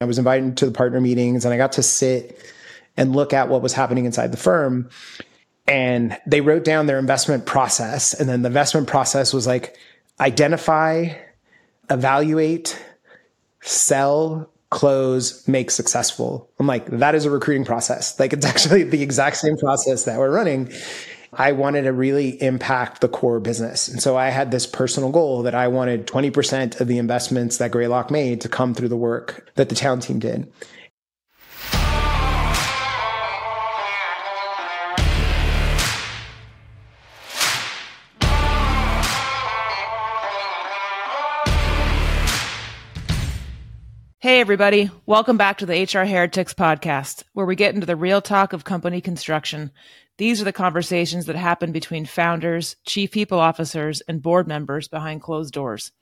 I was invited to the partner meetings and I got to sit and look at what was happening inside the firm. And they wrote down their investment process. And then the investment process was like identify, evaluate, sell, close, make successful. I'm like, that is a recruiting process. Like it's actually the exact same process that we're running. I wanted to really impact the core business. And so I had this personal goal that I wanted 20% of the investments that Greylock made to come through the work that the town team did. Hey, everybody. Welcome back to the HR Heretics podcast, where we get into the real talk of company construction. These are the conversations that happen between founders, chief people officers, and board members behind closed doors.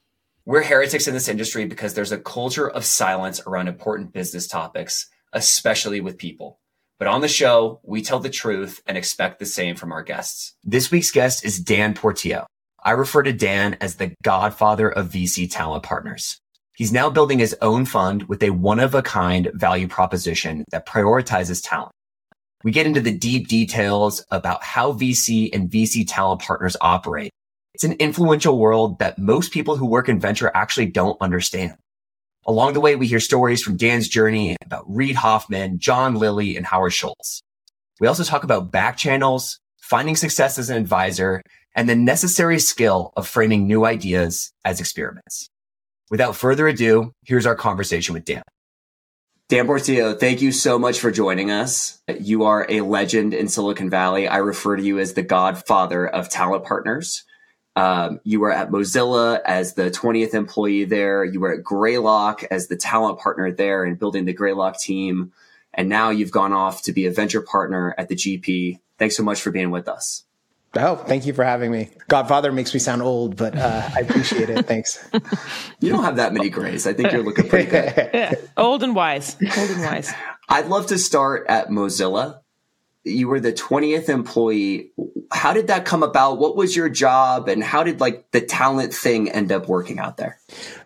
We're heretics in this industry because there's a culture of silence around important business topics, especially with people. But on the show, we tell the truth and expect the same from our guests. This week's guest is Dan Portillo. I refer to Dan as the godfather of VC talent partners. He's now building his own fund with a one of a kind value proposition that prioritizes talent. We get into the deep details about how VC and VC talent partners operate. It's an influential world that most people who work in venture actually don't understand. Along the way, we hear stories from Dan's journey about Reid Hoffman, John Lilly, and Howard Schultz. We also talk about back channels, finding success as an advisor, and the necessary skill of framing new ideas as experiments. Without further ado, here's our conversation with Dan. Dan Portillo, thank you so much for joining us. You are a legend in Silicon Valley. I refer to you as the godfather of talent partners. Um, you were at Mozilla as the 20th employee there. You were at Greylock as the talent partner there and building the Greylock team. And now you've gone off to be a venture partner at the GP. Thanks so much for being with us. Oh, thank you for having me. Godfather makes me sound old, but uh, I appreciate it. Thanks. You don't have that many grays. I think you're looking pretty good. yeah. Old and wise. Old and wise. I'd love to start at Mozilla. You were the 20th employee. How did that come about? What was your job and how did like the talent thing end up working out there?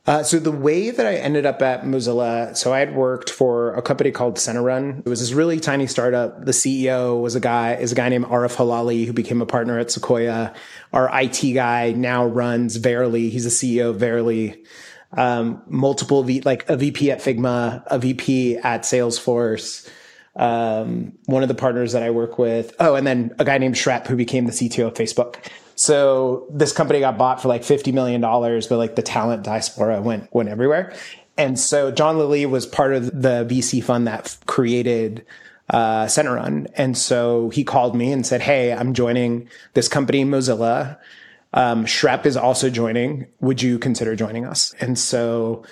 Uh, so the way that I ended up at Mozilla, so I had worked for a company called CenterRun. It was this really tiny startup. The CEO was a guy, is a guy named Aaref Hilaly who became a partner at Sequoia. Our IT guy now runs Verily. He's the CEO of Verily. Um, multiple V, like a VP at Figma, a VP at Salesforce. Um, one of the partners that I work with. Oh, and then a guy named Schrep who became the CTO of Facebook. So this company got bought for like $50 million, but like the talent diaspora went, went everywhere. And so John Lilly was part of the VC fund that created uh, CenterRun. And so he called me and said, Hey, I'm joining this company, Mozilla. Um, Schrep is also joining. Would you consider joining us? And so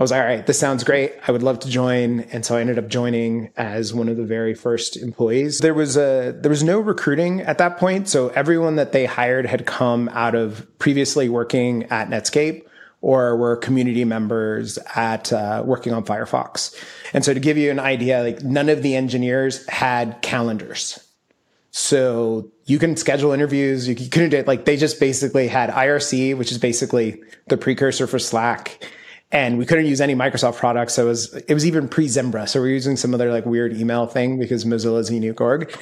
I was like, all right, this sounds great. I would love to join. And so I ended up joining as one of the very first employees. There was a, there was no recruiting at that point. So everyone that they hired had come out of previously working at Netscape or were community members at uh, working on Firefox. And so to give you an idea, like none of the engineers had calendars. So you can schedule interviews. You couldn't do it. Like they just basically had IRC, which is basically the precursor for Slack and we couldn't use any Microsoft products. So it was, it was even pre Zimbra. So we're using some other like weird email thing because Mozilla is unique org.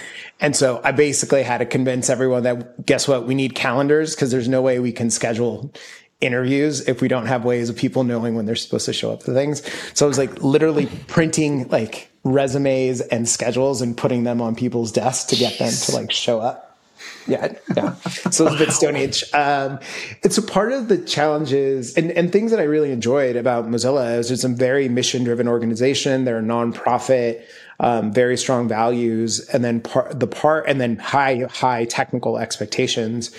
And so I basically had to convince everyone that guess what? We need calendars because there's no way we can schedule interviews if we don't have ways of people knowing when they're supposed to show up to things. So I was like literally printing like resumes and schedules and putting them on people's desks to get them to like show up yeah, yeah. So it's a bit Stone Age. Um, it's a part of the challenges and, and things that I really enjoyed about Mozilla is it's a very mission driven organization. They're a nonprofit, um, very strong values, and then part the part and then high high technical expectations.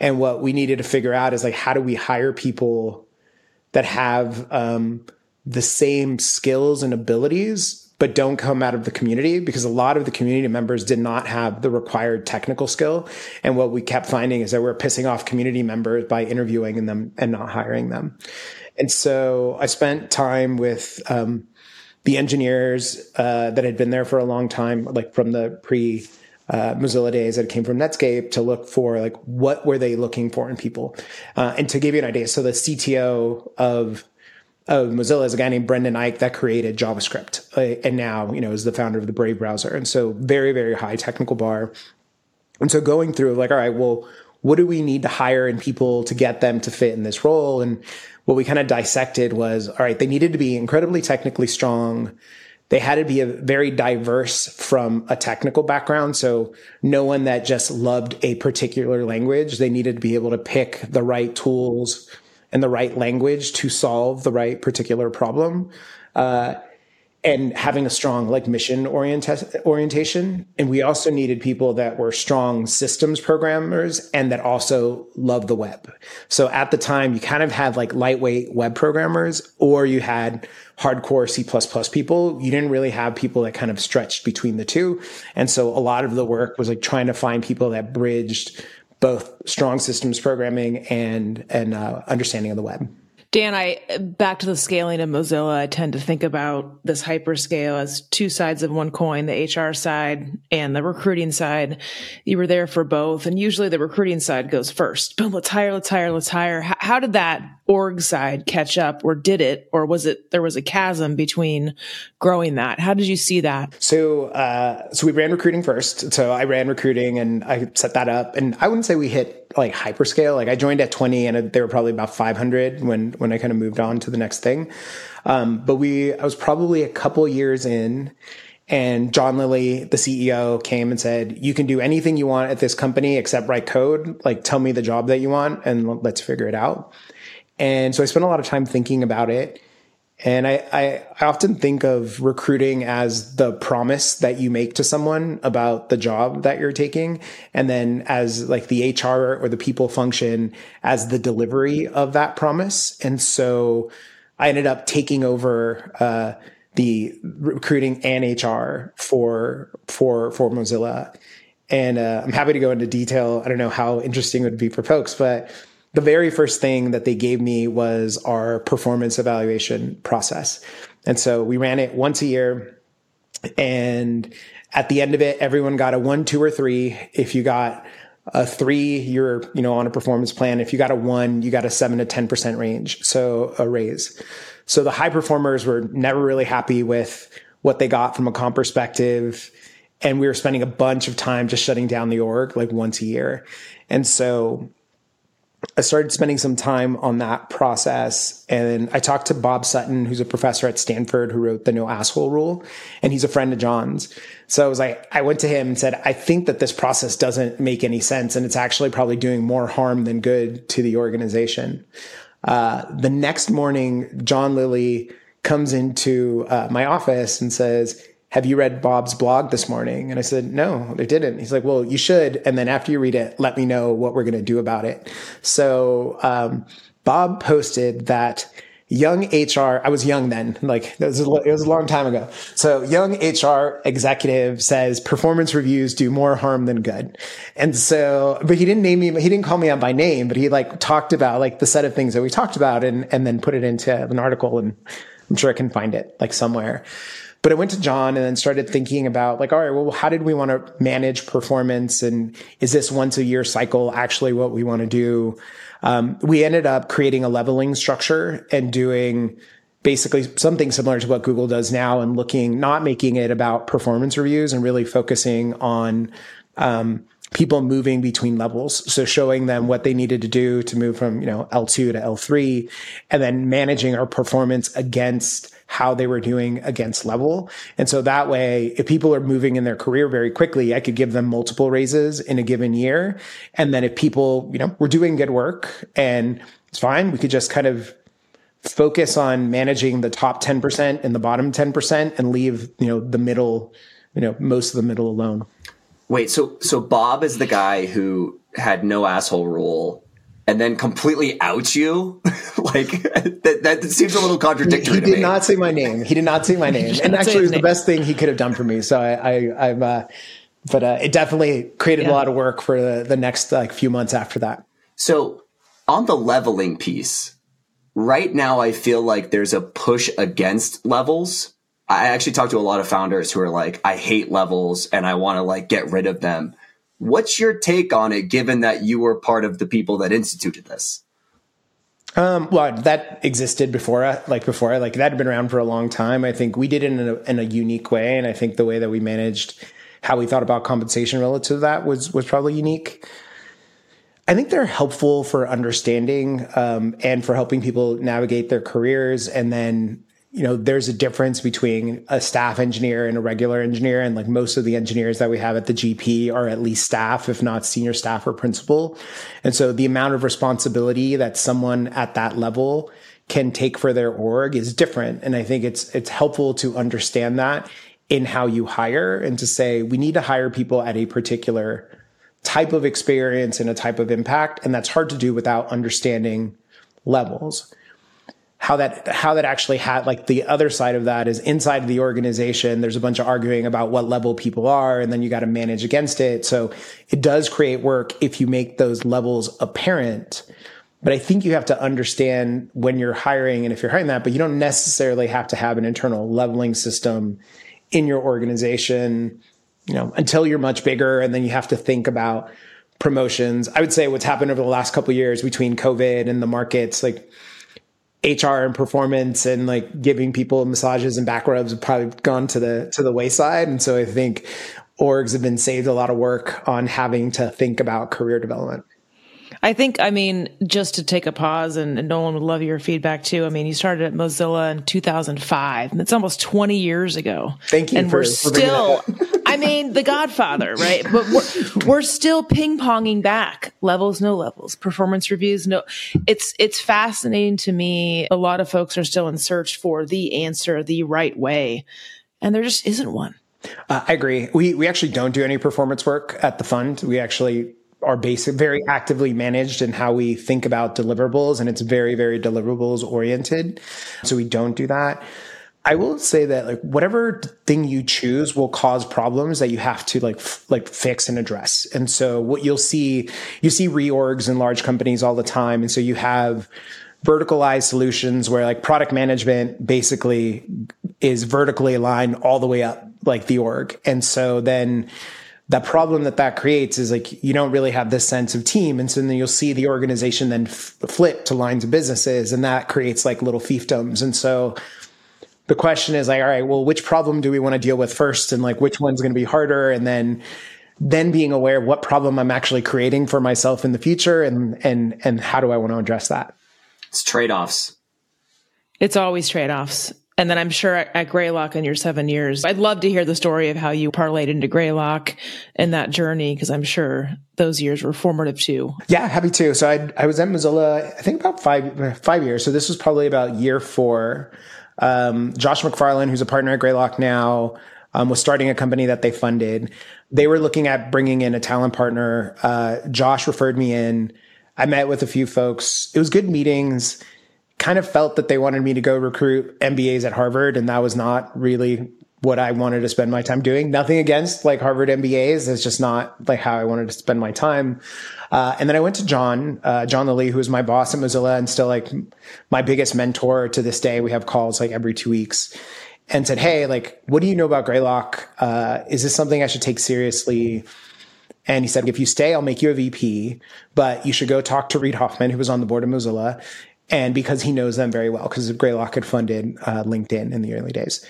And what we needed to figure out is like how do we hire people that have um, the same skills and abilities but don't come out of the community because a lot of the community members did not have the required technical skill. And what we kept finding is that we're pissing off community members by interviewing them and not hiring them. And so I spent time with, um, the engineers, uh, that had been there for a long time, like from the pre, uh, Mozilla days that came from Netscape to look for like what were they looking for in people, uh, and to give you an idea. So the CTO of of Mozilla is a guy named Brendan Eich that created JavaScript uh, and now, you know, is the founder of the Brave browser. And so very, very high technical bar. And so going through like, all right, well, what do we need to hire in people to get them to fit in this role? And what we kind of dissected was, all right, they needed to be incredibly technically strong. They had to be a very diverse from a technical background. So no one that just loved a particular language. They needed to be able to pick the right tools and the right language to solve the right particular problem. Uh, and having a strong like mission orienta- orientation. And we also needed people that were strong systems programmers and that also love the web. So at the time, you kind of had like lightweight web programmers or you had hardcore C++ people. You didn't really have people that kind of stretched between the two. And so a lot of the work was like trying to find people that bridged both strong systems programming and, and uh, understanding of the web. Dan, I back to the scaling of Mozilla. I tend to think about this hyperscale as two sides of one coin, the HR side and the recruiting side. You were there for both. And usually the recruiting side goes first. Boom, let's hire, let's hire, let's hire. How, how did that org side catch up or did it? Or was it, there was a chasm between growing that? How did you see that? So, uh, so we ran recruiting first. So I ran recruiting and I set that up and I wouldn't say we hit like hyperscale. Like I joined at 20 and there were probably about 500 when, when I kind of moved on to the next thing. Um, but we, I was probably a couple years in and John Lilly, the CEO came and said, you can do anything you want at this company except write code. Like tell me the job that you want and let's figure it out. And so I spent a lot of time thinking about it. And I, I, I, often think of recruiting as the promise that you make to someone about the job that you're taking. And then as like the HR or the people function as the delivery of that promise. And so I ended up taking over, uh, the recruiting and HR for, for, for Mozilla. And, uh, I'm happy to go into detail. I don't know how interesting it would be for folks, but the very first thing that they gave me was our performance evaluation process. And so we ran it once a year. And at the end of it, everyone got a one, two, or three. If you got a three, you're, you know, on a performance plan. If you got a one, you got a seven to 10% range. So a raise. So the high performers were never really happy with what they got from a comp perspective. And we were spending a bunch of time just shutting down the org like once a year. And so I started spending some time on that process. And I talked to Bob Sutton, who's a professor at Stanford who wrote the no asshole rule. And he's a friend of John's. So I was like, I went to him and said, I think that this process doesn't make any sense. And it's actually probably doing more harm than good to the organization. Uh, the next morning, John Lilly comes into uh, my office and says, have you read Bob's blog this morning? And I said, no, I didn't. He's like, well, you should. And then after you read it, let me know what we're going to do about it. So, um, Bob posted that young HR, I was young then, like it was, a, it was a long time ago. So young HR executive says performance reviews do more harm than good. And so, but he didn't name me, he didn't call me out by name, but he like talked about like the set of things that we talked about and, and then put it into an article and I'm sure I can find it like somewhere. But I went to John and then started thinking about like, all right, well, how did we want to manage performance? And is this once a year cycle actually what we want to do? Um, we ended up creating a leveling structure and doing basically something similar to what Google does now and looking, not making it about performance reviews and really focusing on, um, people moving between levels. So showing them what they needed to do to move from, you know, L2 to L3 and then managing our performance against how they were doing against level. And so that way, if people are moving in their career very quickly, I could give them multiple raises in a given year. And then if people, you know, were doing good work and it's fine, we could just kind of focus on managing the top 10% and the bottom 10% and leave, you know, the middle, you know, most of the middle alone. Wait, so so Bob is the guy who had no asshole rule and then completely outs you? Like that, that seems a little contradictory he, he did not say my name. He did not say my name. And actually it was name. the best thing he could have done for me. So i i i'm uh but uh, it definitely created yeah. a lot of work for the, the next like few months after that. So on the leveling piece right now i feel like there's a push against levels. I actually talked to a lot of founders who are like i hate levels and i want to like get rid of them What's your take on it, given that you were part of the people that instituted this? Um, well, that existed before, uh, like before, like that had been around for a long time. I think we did it in a, in a unique way, and I think the way that we managed how we thought about compensation relative to that was was probably unique. I think they're helpful for understanding um, and for helping people navigate their careers, and then you know, there's a difference between a staff engineer and a regular engineer. And like most of the engineers that we have at the GP are at least staff, if not senior staff or principal. And so the amount of responsibility that someone at that level can take for their org is different. And I think it's, it's helpful to understand that in how you hire and to say, we need to hire people at a particular type of experience and a type of impact. And that's hard to do without understanding levels how that how that actually had like the other side of that is inside the organization there's a bunch of arguing about what level people are and then you got to manage against it. So it does create work if you make those levels apparent. But i think you have to understand when you're hiring and if you're hiring that but you don't necessarily have to have an internal leveling system in your organization you know until you're much bigger and then you have to think about promotions. I would say what's happened over the last couple years between covid and the markets like HR and performance and like giving people massages and back rubs have probably gone to the to the wayside. And so I think orgs have been saved a lot of work on having to think about career development. I think, I mean, just to take a pause and, and Nolan would love your feedback too. I mean, you started at Mozilla in 2005 and it's almost 20 years ago. Thank you. And for, we're still, I mean, the Godfather, right? But we're, we're still ping ponging back levels, no levels, performance reviews. No, it's, it's fascinating to me. A lot of folks are still in search for the answer, the right way. And there just isn't one. Uh, I agree. We we actually don't do any performance work at the fund. We actually are basic, very actively managed in how we think about deliverables, and it's very, very deliverables oriented. So we don't do that. I will say that like whatever thing you choose will cause problems that you have to like f- like fix and address. And so what you'll see, you see reorgs in large companies all the time, and so you have verticalized solutions where like product management basically is vertically aligned all the way up like the org. And so then the problem that that creates is like you don't really have this sense of team. And so then you'll see the organization then f- flip to lines of businesses and that creates like little fiefdoms. And so the question is like all right well which problem do we want to deal with first? And like which one's going to be harder? And then then being aware of what problem i'm actually creating for myself in the future and and and how do i want to address that? It's trade-offs. It's always trade-offs and then I'm sure at, Greylock in your seven years, I'd love to hear the story of how you parlayed into Greylock and that journey, because I'm sure those years were formative too. Yeah, happy to. So I, I was at Mozilla, I think about five, five years. So this was probably about year four. Um, Josh McFarland, who's a partner at Greylock now, um, was starting a company that they funded. They were looking at bringing in a talent partner. Uh, Josh referred me in. I met with a few folks. It was good meetings kind of felt that they wanted me to go recruit MBAs at Harvard, and that was not really what I wanted to spend my time doing. Nothing against like Harvard MBAs. It's just not like how I wanted to spend my time. Uh, and then I went to John, uh, John Lilly, who was my boss at Mozilla and still like my biggest mentor to this day. We have calls like every two weeks and said, Hey, like, what do you know about Greylock? Uh, is this something I should take seriously? And he said, if you stay, I'll make you a VP, but you should go talk to Reid Hoffman, who was on the board of Mozilla, and because he knows them very well, because Greylock had funded uh, LinkedIn in the early days.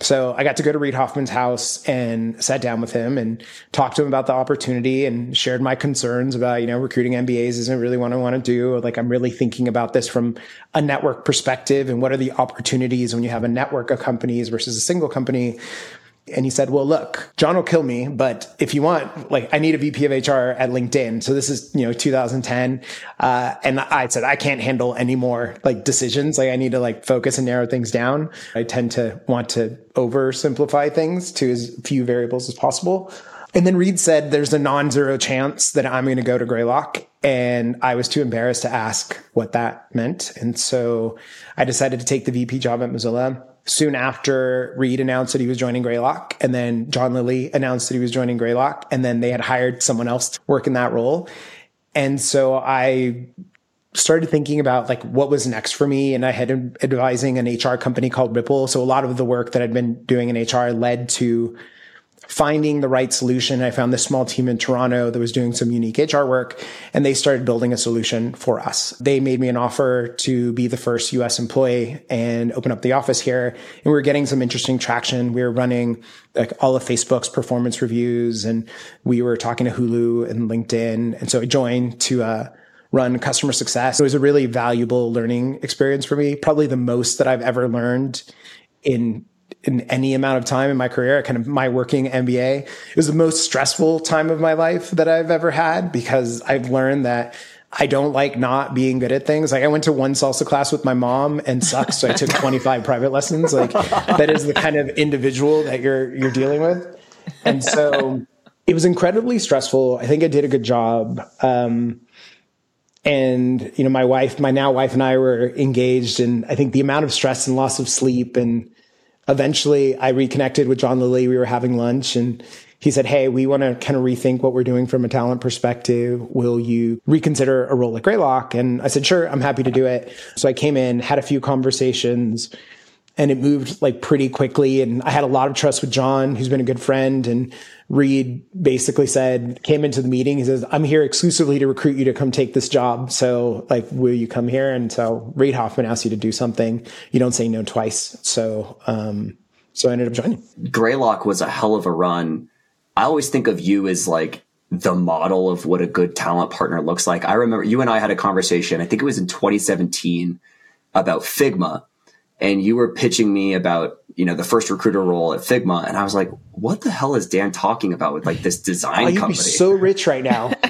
So I got to go to Reid Hoffman's house and sat down with him and talked to him about the opportunity and shared my concerns about, you know, recruiting MBAs isn't really what I want to do. Like I'm really thinking about this from a network perspective and what are the opportunities when you have a network of companies versus a single company. And he said, well, look, John will kill me, but if you want, like, I need a VP of HR at LinkedIn. So this is, you know, 2010. Uh, and I said, I can't handle any more like decisions. Like I need to like focus and narrow things down. I tend to want to oversimplify things to as few variables as possible. And then Reid said, there's a non-zero chance that I'm going to go to Greylock. And I was too embarrassed to ask what that meant. And so I decided to take the VP job at Mozilla soon after Reid announced that he was joining Greylock, and then John Lilly announced that he was joining Greylock, and then they had hired someone else to work in that role. And so I started thinking about like what was next for me and I had advising an HR company called Rypple. So a lot of the work that I'd been doing in HR led to finding the right solution. I found this small team in Toronto that was doing some unique HR work and they started building a solution for us. They made me an offer to be the first US employee and open up the office here. And we were getting some interesting traction. We were running like all of Facebook's performance reviews and we were talking to Hulu and LinkedIn. And so I joined to, uh, run customer success. It was a really valuable learning experience for me, probably the most that I've ever learned in in any amount of time in my career, kind of my working MBA. It was the most stressful time of my life that I've ever had because I've learned that I don't like not being good at things. Like I went to one salsa class with my mom and sucked, so I took 25 private lessons. Like that is the kind of individual that you're you're dealing with. And so it was incredibly stressful. I think I did a good job. Um, and you know, my wife, my now wife and I were engaged and I think the amount of stress and loss of sleep and eventually I reconnected with John Lilly. We were having lunch and he said, Hey, we want to kind of rethink what we're doing from a talent perspective. Will you reconsider a role at Greylock? And I said, Sure, I'm happy to do it. So I came in, had a few conversations, and it moved like pretty quickly. And I had a lot of trust with John, who's been a good friend. And Reid basically said, came into the meeting. He says, I'm here exclusively to recruit you to come take this job. So like, will you come here? And so Reid Hoffman asked you to do something. You don't say no twice. So, um, so I ended up joining. Greylock was a hell of a run. I always think of you as like the model of what a good talent partner looks like. I remember you and I had a conversation, I think it was in 2017 about Figma and you were pitching me about you know the first recruiter role at Figma, and I was like, "What the hell is Dan talking about with like this design oh, you'd company?" Be so rich right now.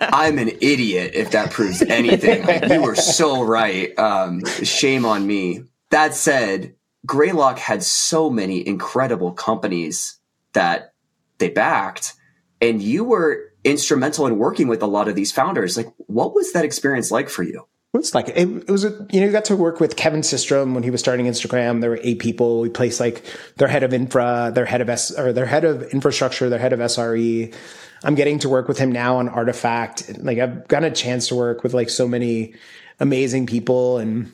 I'm an idiot if that proves anything. Like, you were so right. Um, shame on me. That said, Greylock had so many incredible companies that they backed, and you were instrumental in working with a lot of these founders. Like, what was that experience like for you? It's like it, it was a, you know you got to work with Kevin Systrom when he was starting Instagram. There were eight people. We placed like their head of infra, their head of S or their head of infrastructure, their head of SRE. I'm getting to work with him now on Artifact. Like I've gotten a chance to work with like so many amazing people and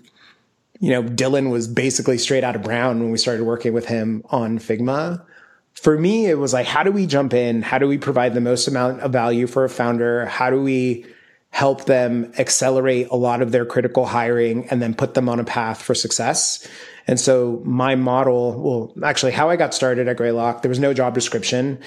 you know Dylan was basically straight out of Brown when we started working with him on Figma. For me, it was like, how do we jump in? How do we provide the most amount of value for a founder? How do we help them accelerate a lot of their critical hiring and then put them on a path for success. And so my model, well, actually how I got started at Greylock, there was no job description.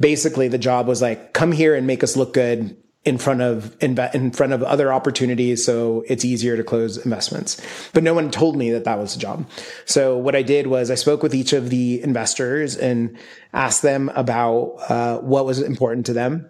Basically the job was like, come here and make us look good in front of in front of other opportunities so it's easier to close investments but no one told me that that was the job so what i did was i spoke with each of the investors and asked them about uh, what was important to them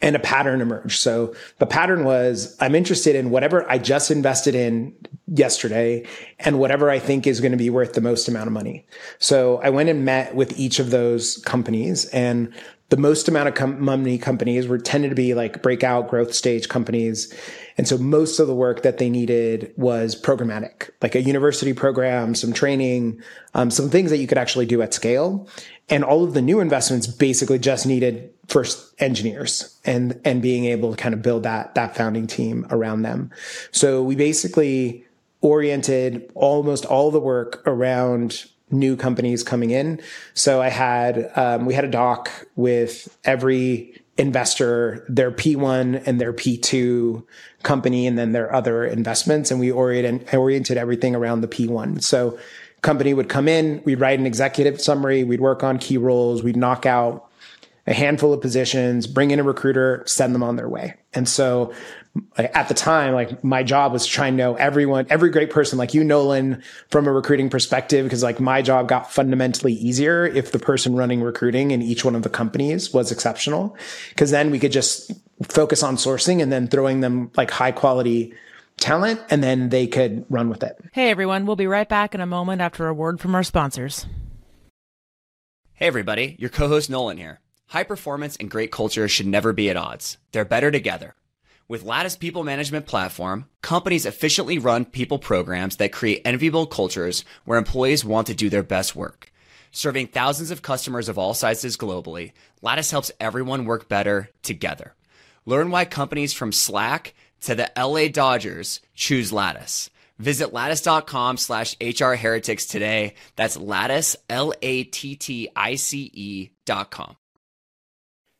and a pattern emerged. So the pattern was I'm interested in whatever I just invested in yesterday and whatever I think is going to be worth the most amount of money. So I went and met with each of those companies and the most amount of com- money companies were tended to be like breakout growth stage companies. And so most of the work that they needed was programmatic, like a university program, some training, um, some things that you could actually do at scale. And all of the new investments basically just needed first engineers and and being able to kind of build that that founding team around them. So we basically oriented almost all the work around new companies coming in. So I had um, we had a doc with every investor, their P1 and their P2 company, and then their other investments, and we oriented oriented everything around the P1. So company would come in, we'd write an executive summary, we'd work on key roles, we'd knock out a handful of positions, bring in a recruiter, send them on their way. And so at the time, like my job was to try and know everyone, every great person like you, Nolan, from a recruiting perspective, because like my job got fundamentally easier if the person running recruiting in each one of the companies was exceptional. Cause then we could just focus on sourcing and then throwing them like high quality talent and then they could run with it. Hey everyone, we'll be right back in a moment after a word from our sponsors. Hey everybody, your co-host Nolan here. High performance and great culture should never be at odds. They're better together. With Lattice People Management Platform, companies efficiently run people programs that create enviable cultures where employees want to do their best work. Serving thousands of customers of all sizes globally, Lattice helps everyone work better together. Learn why companies from Slack to the LA Dodgers choose Lattice. Visit lattice.com slash HR heretics today. That's lattice, L A T T I C E dot com.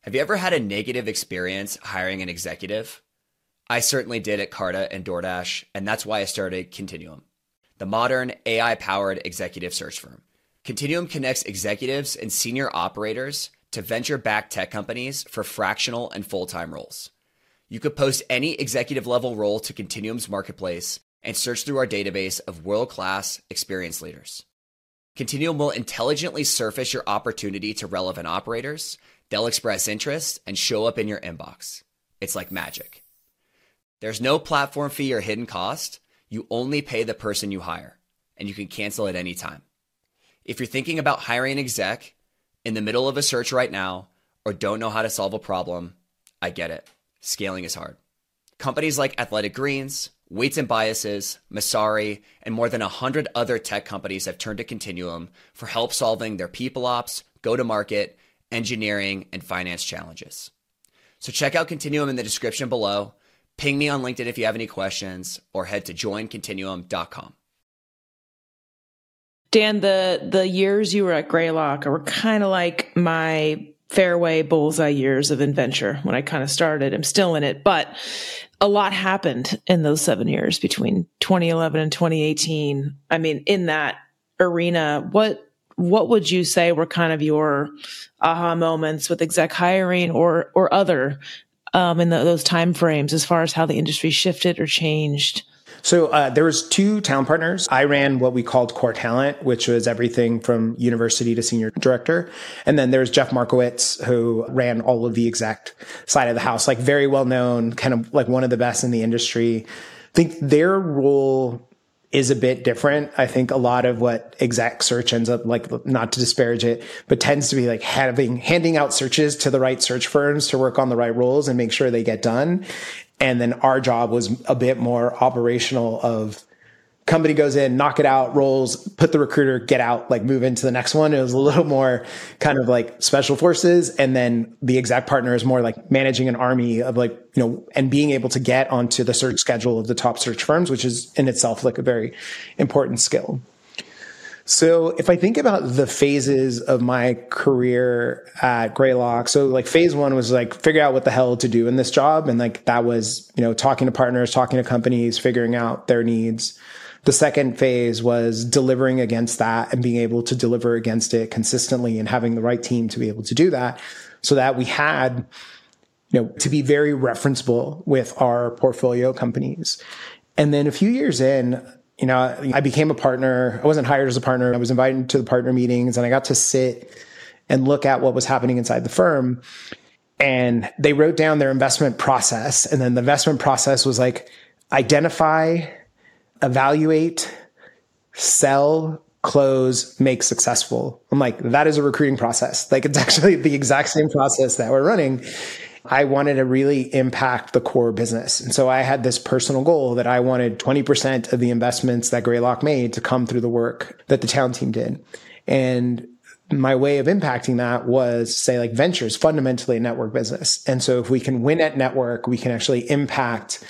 Have you ever had a negative experience hiring an executive? I certainly did at Carta and DoorDash, and that's why I started Continuum, the modern AI powered executive search firm. Continuum connects executives and senior operators to venture backed tech companies for fractional and full time roles. You could post any executive level role to Continuum's marketplace and search through our database of world class experienced leaders. Continuum will intelligently surface your opportunity to relevant operators. They'll express interest and show up in your inbox. It's like magic. There's no platform fee or hidden cost. You only pay the person you hire, and you can cancel at any time. If you're thinking about hiring an exec in the middle of a search right now or don't know how to solve a problem, I get it. Scaling is hard. Companies like Athletic Greens, Weights and Biases, Messari, and more than 100 other tech companies have turned to Continuum for help solving their people ops, go to market, engineering, and finance challenges. So check out Continuum in the description below. Ping me on LinkedIn if you have any questions, or head to joincontinuum.com. Dan, the the years you were at Greylock were kind of like my fairway bullseye years of adventure when I kind of started. I'm still in it, but a lot happened in those seven years between 2011 and 2018. I mean, in that arena, what what would you say were kind of your aha moments with exec hiring or or other um, in the, those time frames as far as how the industry shifted or changed? So uh, there was two talent partners. I ran what we called core talent, which was everything from university to senior director. And then there was Jeff Markowitz, who ran all of the exec side of the house, like very well known, kind of like one of the best in the industry. I think their role is a bit different. I think a lot of what exec search ends up like, not to disparage it, but tends to be like having, handing out searches to the right search firms to work on the right roles and make sure they get done. And then our job was a bit more operational of company goes in, knock it out, rolls, put the recruiter, get out, like move into the next one. It was a little more kind of like special forces. And then the exact partner is more like managing an army of like, you know, and being able to get onto the search schedule of the top search firms, which is in itself like a very important skill. So if I think about the phases of my career at Greylock, so like phase one was like figure out what the hell to do in this job. And like that was, you know, talking to partners, talking to companies, figuring out their needs. The second phase was delivering against that and being able to deliver against it consistently and having the right team to be able to do that so that we had, you know, to be very referenceable with our portfolio companies. And then a few years in, you know, I became a partner. I wasn't hired as a partner. I was invited to the partner meetings and I got to sit and look at what was happening inside the firm. And they wrote down their investment process. And then the investment process was like identify, evaluate, sell, close, make successful. I'm like, that is a recruiting process. Like it's actually the exact same process that we're running. I wanted to really impact the core business. And so I had this personal goal that I wanted 20% of the investments that Greylock made to come through the work that the town team did. And my way of impacting that was say like ventures fundamentally a network business. And so if we can win at network, we can actually impact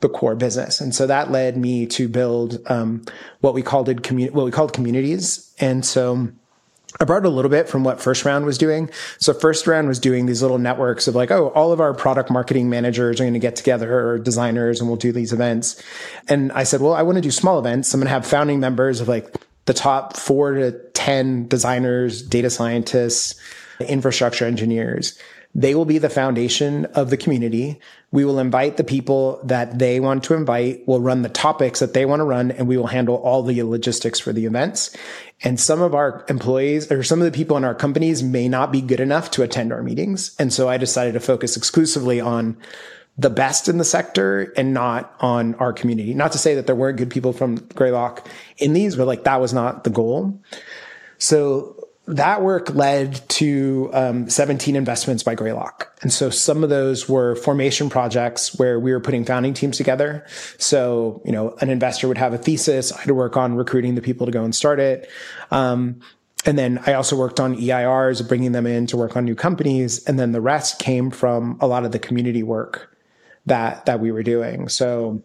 the core business. And so that led me to build um, what we called it commu- what we called communities. And so I borrowed a little bit from what first round was doing. So first round was doing these little networks of like, oh, all of our product marketing managers are going to get together or designers and we'll do these events. And I said, well, I want to do small events. I'm going to have founding members of like the top four to 10 designers, data scientists, infrastructure engineers. They will be the foundation of the community. We will invite the people that they want to invite. We'll run the topics that they want to run and we will handle all the logistics for the events. And some of our employees or some of the people in our companies may not be good enough to attend our meetings. And so I decided to focus exclusively on the best in the sector and not on our community. Not to say that there weren't good people from Greylock in these, but like that was not the goal. So that work led to um, 17 investments by Greylock. And so some of those were formation projects where we were putting founding teams together. So, you know, an investor would have a thesis. I had to work on recruiting the people to go and start it. Um, and then I also worked on EIRs, bringing them in to work on new companies. And then the rest came from a lot of the community work that, that we were doing. So,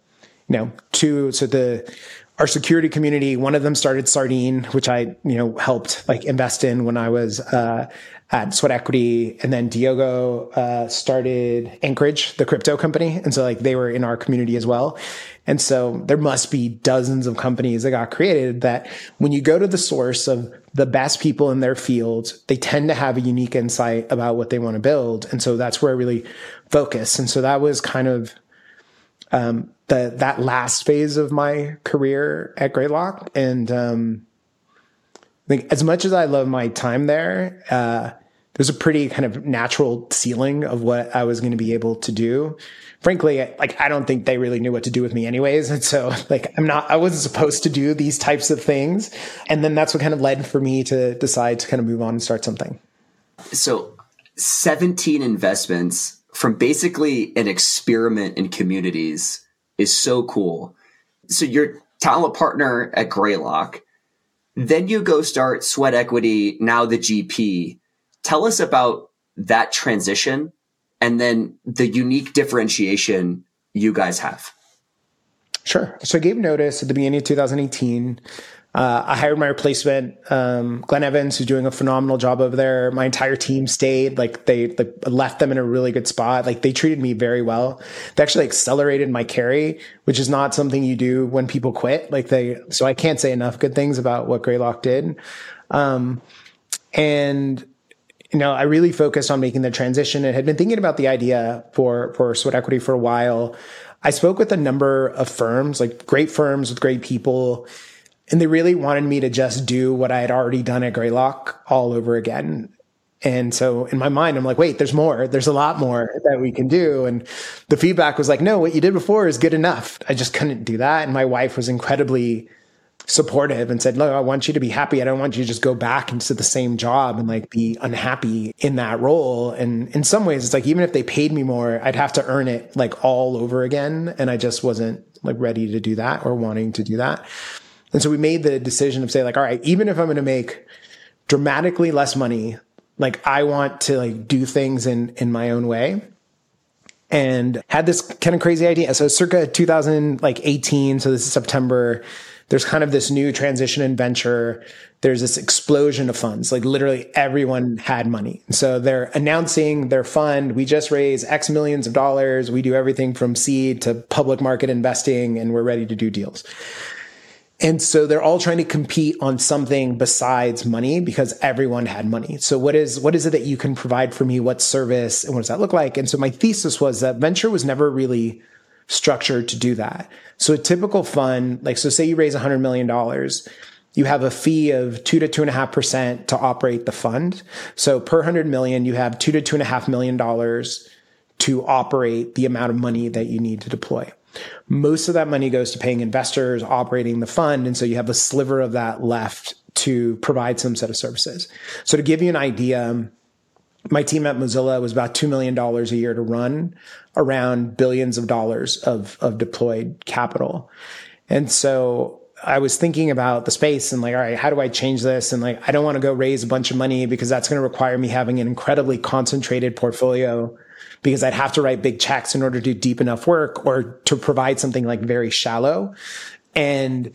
you know, two, so the, our security community. One of them started Sardine, which I, you know, helped like invest in when I was uh, at Sweat Equity, and then Diogo uh, started Anchorage, the crypto company, and so like they were in our community as well. And so there must be dozens of companies that got created that when you go to the source of the best people in their field, they tend to have a unique insight about what they want to build. And so that's where I really focus. And so that was kind of um, the that last phase of my career at Greylock. And um, I think as much as I love my time there, uh, there's a pretty kind of natural ceiling of what I was going to be able to do. Frankly, like I don't think they really knew what to do with me anyways. And so like I'm not I wasn't supposed to do these types of things. And then that's what kind of led for me to decide to kind of move on and start something. So 17 investments from basically an experiment in communities is so cool. So you're talent partner at Greylock. Then you go start Sweat Equity, now the GP. Tell us about that transition and then the unique differentiation you guys have. Sure. So I gave notice at the beginning of 2018. Uh, I hired my replacement, um, Glenn Evans, who's doing a phenomenal job over there. My entire team stayed. Like they like, left them in a really good spot. Like they treated me very well. They actually accelerated my carry, which is not something you do when people quit. Like they, so I can't say enough good things about what Greylock did. Um, and you know, I really focused on making the transition and had been thinking about the idea for, for sweat equity for a while. I spoke with a number of firms, like great firms with great people, and they really wanted me to just do what I had already done at Greylock all over again. And so in my mind, I'm like, wait, there's more. There's a lot more that we can do. And the feedback was like, no, what you did before is good enough. I just couldn't do that. And my wife was incredibly supportive and said, look, I want you to be happy. I don't want you to just go back into the same job and like be unhappy in that role. And in some ways, it's like, even if they paid me more, I'd have to earn it like all over again. And I just wasn't like ready to do that or wanting to do that. And so we made the decision of say like, all right, even if I'm going to make dramatically less money, like I want to like do things in, in my own way and had this kind of crazy idea. So circa 2018. So this is September there's kind of this new transition in venture. There's this explosion of funds. Like literally everyone had money. So they're announcing their fund. We just raised X millions of dollars. We do everything from seed to public market investing and we're ready to do deals. And so they're all trying to compete on something besides money because everyone had money. So what is, what is it that you can provide for me? What service and what does that look like? And so my thesis was that venture was never really structured to do that. So a typical fund, like, so say you raise $100 million, you have a fee of two to two and a half percent to operate the fund. So per hundred million, you have two to two and a half million dollars to operate the amount of money that you need to deploy. Most of that money goes to paying investors, operating the fund. And so you have a sliver of that left to provide some set of services. So to give you an idea, my team at Mozilla was about $2 million a year to run around billions of dollars of, of deployed capital. And so I was thinking about the space and like, all right, how do I change this? And like, I don't want to go raise a bunch of money because that's going to require me having an incredibly concentrated portfolio because I'd have to write big checks in order to do deep enough work or to provide something like very shallow. And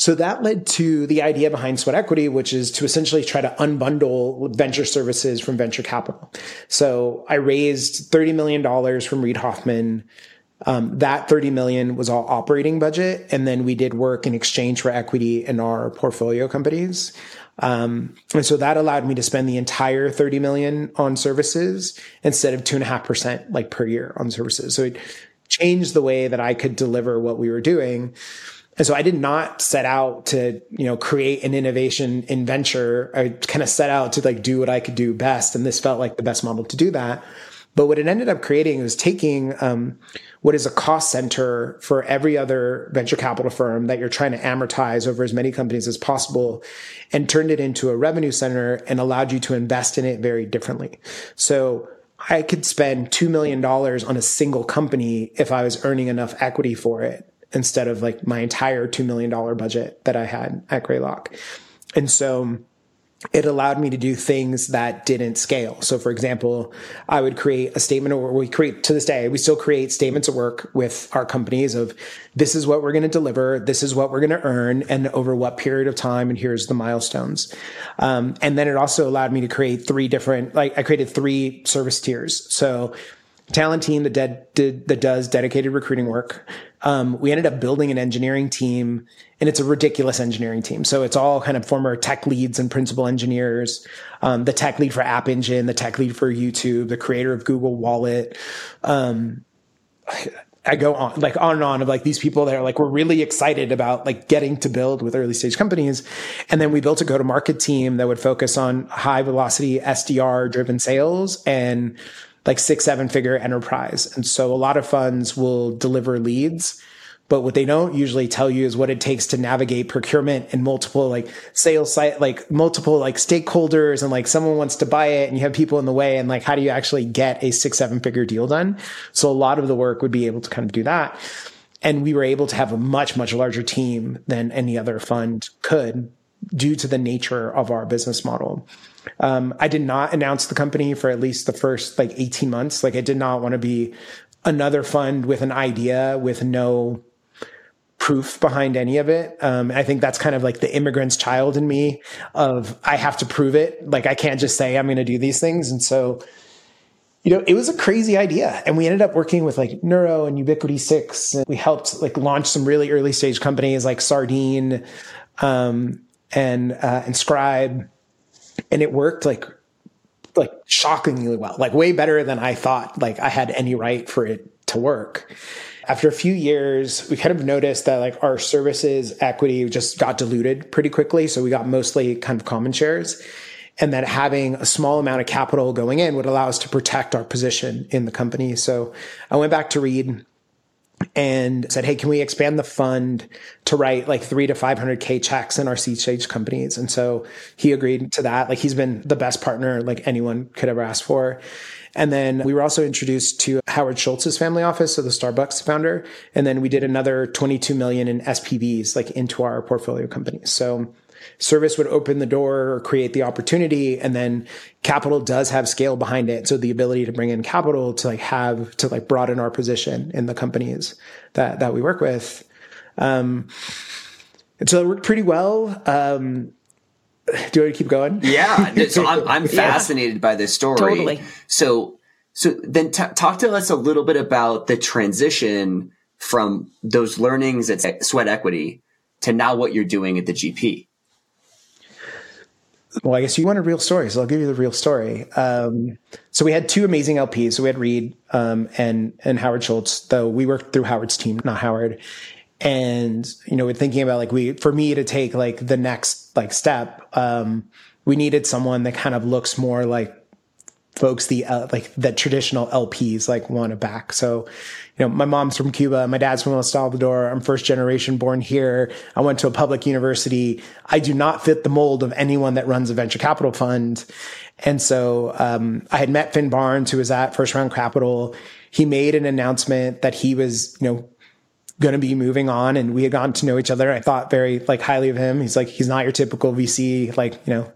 so that led to the idea behind Sweat Equity, which is to essentially try to unbundle venture services from venture capital. So I raised $30 million from Reid Hoffman. Um, that 30 million was all operating budget. And then we did work in exchange for equity in our portfolio companies. Um, and so that allowed me to spend the entire 30 million on services instead of two and a half percent like per year on services. So it changed the way that I could deliver what we were doing. And so I did not set out to, you know, create an innovation in venture. I kind of set out to like do what I could do best. And this felt like the best model to do that. But what it ended up creating was taking um, what is a cost center for every other venture capital firm that you're trying to amortize over as many companies as possible and turned it into a revenue center and allowed you to invest in it very differently. So I could spend $2 million on a single company if I was earning enough equity for it instead of like my entire $2 million budget that I had at Greylock. And so it allowed me to do things that didn't scale. So, for example, I would create a statement, or we create to this day, we still create statements of work with our companies of this is what we're going to deliver, this is what we're going to earn, and over what period of time, and here's the milestones. Um, and then it also allowed me to create three different, like I created three service tiers. So, talent team that did, did that does dedicated recruiting work. Um, we ended up building an engineering team, and it's a ridiculous engineering team. So it's all kind of former tech leads and principal engineers. Um, the tech lead for App Engine, the tech lead for YouTube, the creator of Google Wallet. Um, I go on like on and on of like these people that are like, we're really excited about like getting to build with early stage companies. And then we built a go to market team that would focus on high velocity SDR driven sales and like six, seven figure enterprise. And so a lot of funds will deliver leads, but what they don't usually tell you is what it takes to navigate procurement and multiple like sales site, like multiple like stakeholders and like someone wants to buy it and you have people in the way and like how do you actually get a six, seven figure deal done? So a lot of the work would be able to kind of do that. And we were able to have a much, much larger team than any other fund could due to the nature of our business model. Um, I did not announce the company for at least the first like 18 months. Like I did not want to be another fund with an idea with no proof behind any of it. Um, I think that's kind of like the immigrant's child in me of I have to prove it. Like I can't just say I'm going to do these things. And so, you know, it was a crazy idea. And we ended up working with like Neuro and Ubiquity Six. And we helped like launch some really early stage companies like Sardine, um, and, uh, and Scribe and it worked like like shockingly well, like way better than I thought like I had any right for it to work. After a few years, we kind of noticed that like our services equity just got diluted pretty quickly. So we got mostly kind of common shares. And that having a small amount of capital going in would allow us to protect our position in the company. So I went back to Reid and said, Hey, can we expand the fund to write like three to 500K checks in our seed stage companies? And so he agreed to that. Like he's been the best partner like anyone could ever ask for. And then we were also introduced to Howard Schultz's family office, so the Starbucks founder. And then we did another 22 million in SPVs like into our portfolio companies. So service would open the door or create the opportunity and then capital does have scale behind it. So the ability to bring in capital to like have to like broaden our position in the companies that that we work with. Um and so it worked pretty well. Um do you want to keep going? Yeah. So i'm, I'm fascinated yeah. by this story. Totally. So so then t- talk to us a little bit about the transition from those learnings at sweat equity to now what you're doing at the gp well, I guess you want a real story, so I'll give you the real story. Um, so we had two amazing LPs. So we had Reid um, and and Howard Schultz. Though we worked through Howard's team, not Howard. And you know, we're thinking about like we for me to take like the next like step, um, we needed someone that kind of looks more like folks the uh, like the traditional LPs like want to back. So, you know, my mom's from Cuba, my dad's from El Salvador. I'm first generation born here. I went to a public university. I do not fit the mold of anyone that runs a venture capital fund. And so, um, I had met Phin Barnes, who was at First Round Capital. He made an announcement that he was, you know, going to be moving on and we had gotten to know each other. I thought very like highly of him. He's like, he's not your typical VC, like, you know,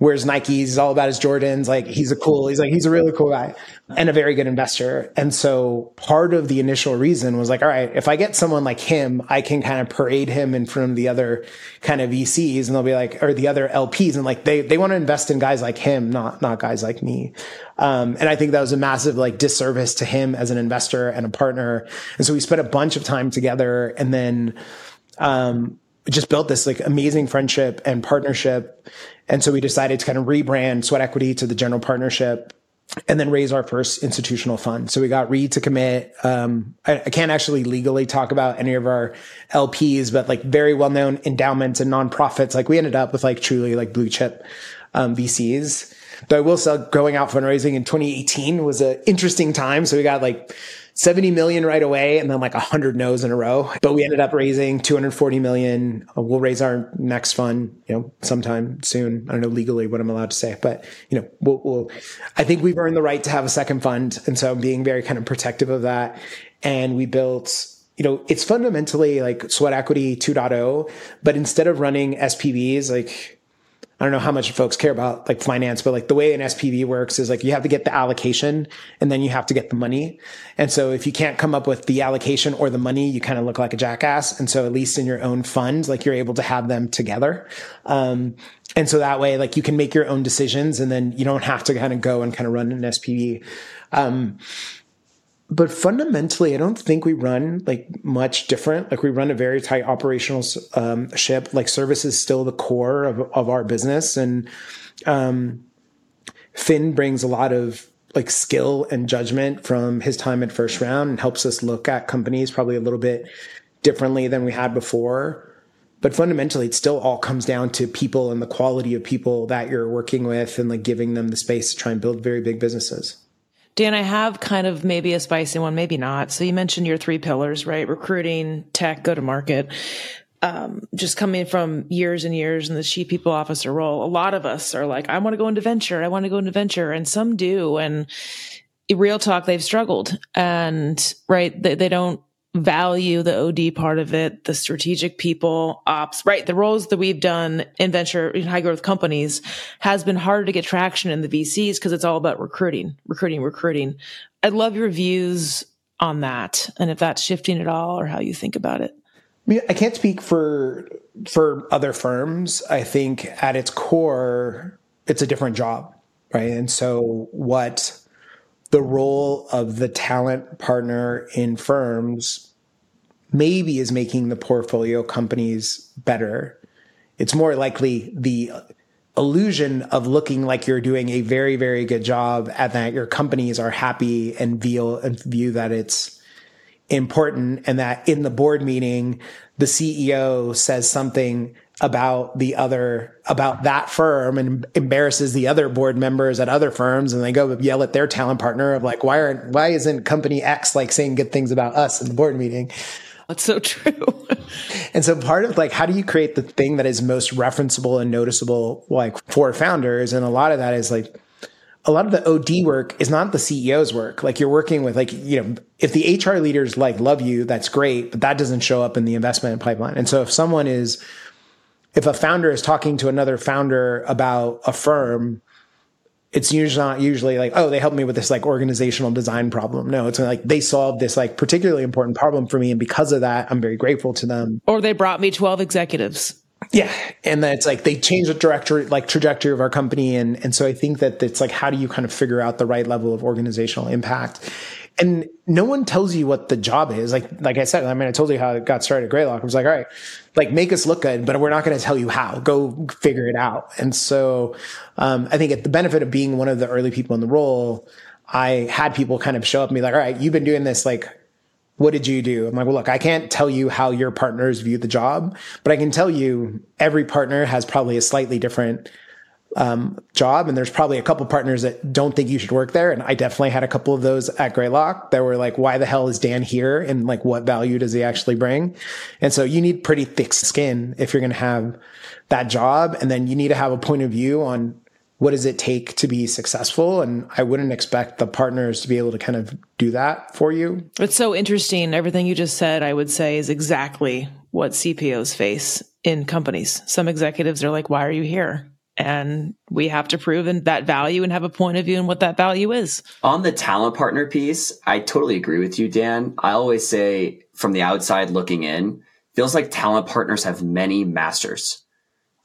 wears Nikes, he's all about his Jordans. Like he's a cool, he's like, he's a really cool guy and a very good investor. And so part of the initial reason was like, all right, if I get someone like him, I can kind of parade him in front of the other kind of VCs and they'll be like, or the other LPs and like they, they want to invest in guys like him, not, not guys like me. Um, and I think that was a massive like disservice to him as an investor and a partner. And so we spent a bunch of time together and then, um, just built this like amazing friendship and partnership. And so we decided to kind of rebrand Sweat Equity to the general partnership and then raise our first institutional fund. So we got Reid to commit. Um, I, I, can't actually legally talk about any of our LPs, but like very well known endowments and nonprofits. Like we ended up with like truly like blue chip um, VCs. But I will say going out fundraising in 2018 was an interesting time. So we got like 70 million right away and then like 100 no's in a row. But we ended up raising 240 million. Uh, we'll raise our next fund, you know, sometime soon. I don't know legally what I'm allowed to say, but you know, we'll, we'll I think we've earned the right to have a second fund. And so I'm being very kind of protective of that. And we built you know, it's fundamentally like sweat equity 2.0, but instead of running SPVs, like I don't know how much folks care about like finance, but like the way an SPV works is like you have to get the allocation and then you have to get the money. And so if you can't come up with the allocation or the money, you kind of look like a jackass. And so at least in your own fund, like you're able to have them together. Um, and so that way, like you can make your own decisions and then you don't have to kind of go and kind of run an SPV. Um, but fundamentally, I don't think we run like much different. Like we run a very tight operational um, ship. Like service is still the core of, of our business, and um, Phin brings a lot of like skill and judgment from his time at First Round and helps us look at companies probably a little bit differently than we had before. But fundamentally, it still all comes down to people and the quality of people that you're working with, and like giving them the space to try and build very big businesses. Dan, I have kind of maybe a spicy one, maybe not. So you mentioned your three pillars, right? Recruiting, tech, go to market. Um, just coming from years and years in the chief people officer role, a lot of us are like, I want to go into venture. I want to go into venture. And some do. And real talk, they've struggled and right. They, they don't value the OD part of it, the strategic people, ops, right? The roles that we've done in venture in high growth companies has been harder to get traction in the VCs because it's all about recruiting, recruiting, recruiting. I'd love your views on that and if that's shifting at all or how you think about it. I mean, I can't speak for for other firms. I think at its core, it's a different job, right? And so what the role of the talent partner in firms maybe is making the portfolio companies better. It's more likely the illusion of looking like you're doing a very, very good job and that your companies are happy and view, and view that it's important and that in the board meeting, the CEO says something about the other about that firm and embarrasses the other board members at other firms and they go yell at their talent partner of like why aren't why isn't company X like saying good things about us in the board meeting that's so true and so part of like how do you create the thing that is most referenceable and noticeable like for founders and a lot of that is like a lot of the OD work is not the CEO's work. Like you're working with like, you know, if the HR leaders like love you, that's great, but that doesn't show up in the investment pipeline. And so if someone is if a founder is talking to another founder about a firm, it's usually not usually like, oh, they helped me with this like organizational design problem. No, it's like they solved this like particularly important problem for me. And because of that, I'm very grateful to them. Or they brought me 12 executives. Yeah. And then it's like they changed the directory, like trajectory of our company. And, and so I think that it's like, how do you kind of figure out the right level of organizational impact? And no one tells you what the job is. Like, like I said, I mean, I told you how it got started at Greylock. I was like, all right, like make us look good, but we're not going to tell you how. Go figure it out. And so, um, I think at the benefit of being one of the early people in the role, I had people kind of show up and be like, all right, you've been doing this. Like, what did you do? I'm like, well, look, I can't tell you how your partners view the job, but I can tell you every partner has probably a slightly different um, job. And there's probably a couple partners that don't think you should work there. And I definitely had a couple of those at Greylock that were like, why the hell is Dan here? And like, what value does he actually bring? And so you need pretty thick skin if you're going to have that job. And then you need to have a point of view on what does it take to be successful? And I wouldn't expect the partners to be able to kind of do that for you. It's so interesting. Everything you just said, I would say is exactly what CPOs face in companies. Some executives are like, why are you here? And we have to prove that value and have a point of view and what that value is. On the talent partner piece, I totally agree with you, Dan. I always say from the outside looking in, feels like talent partners have many masters.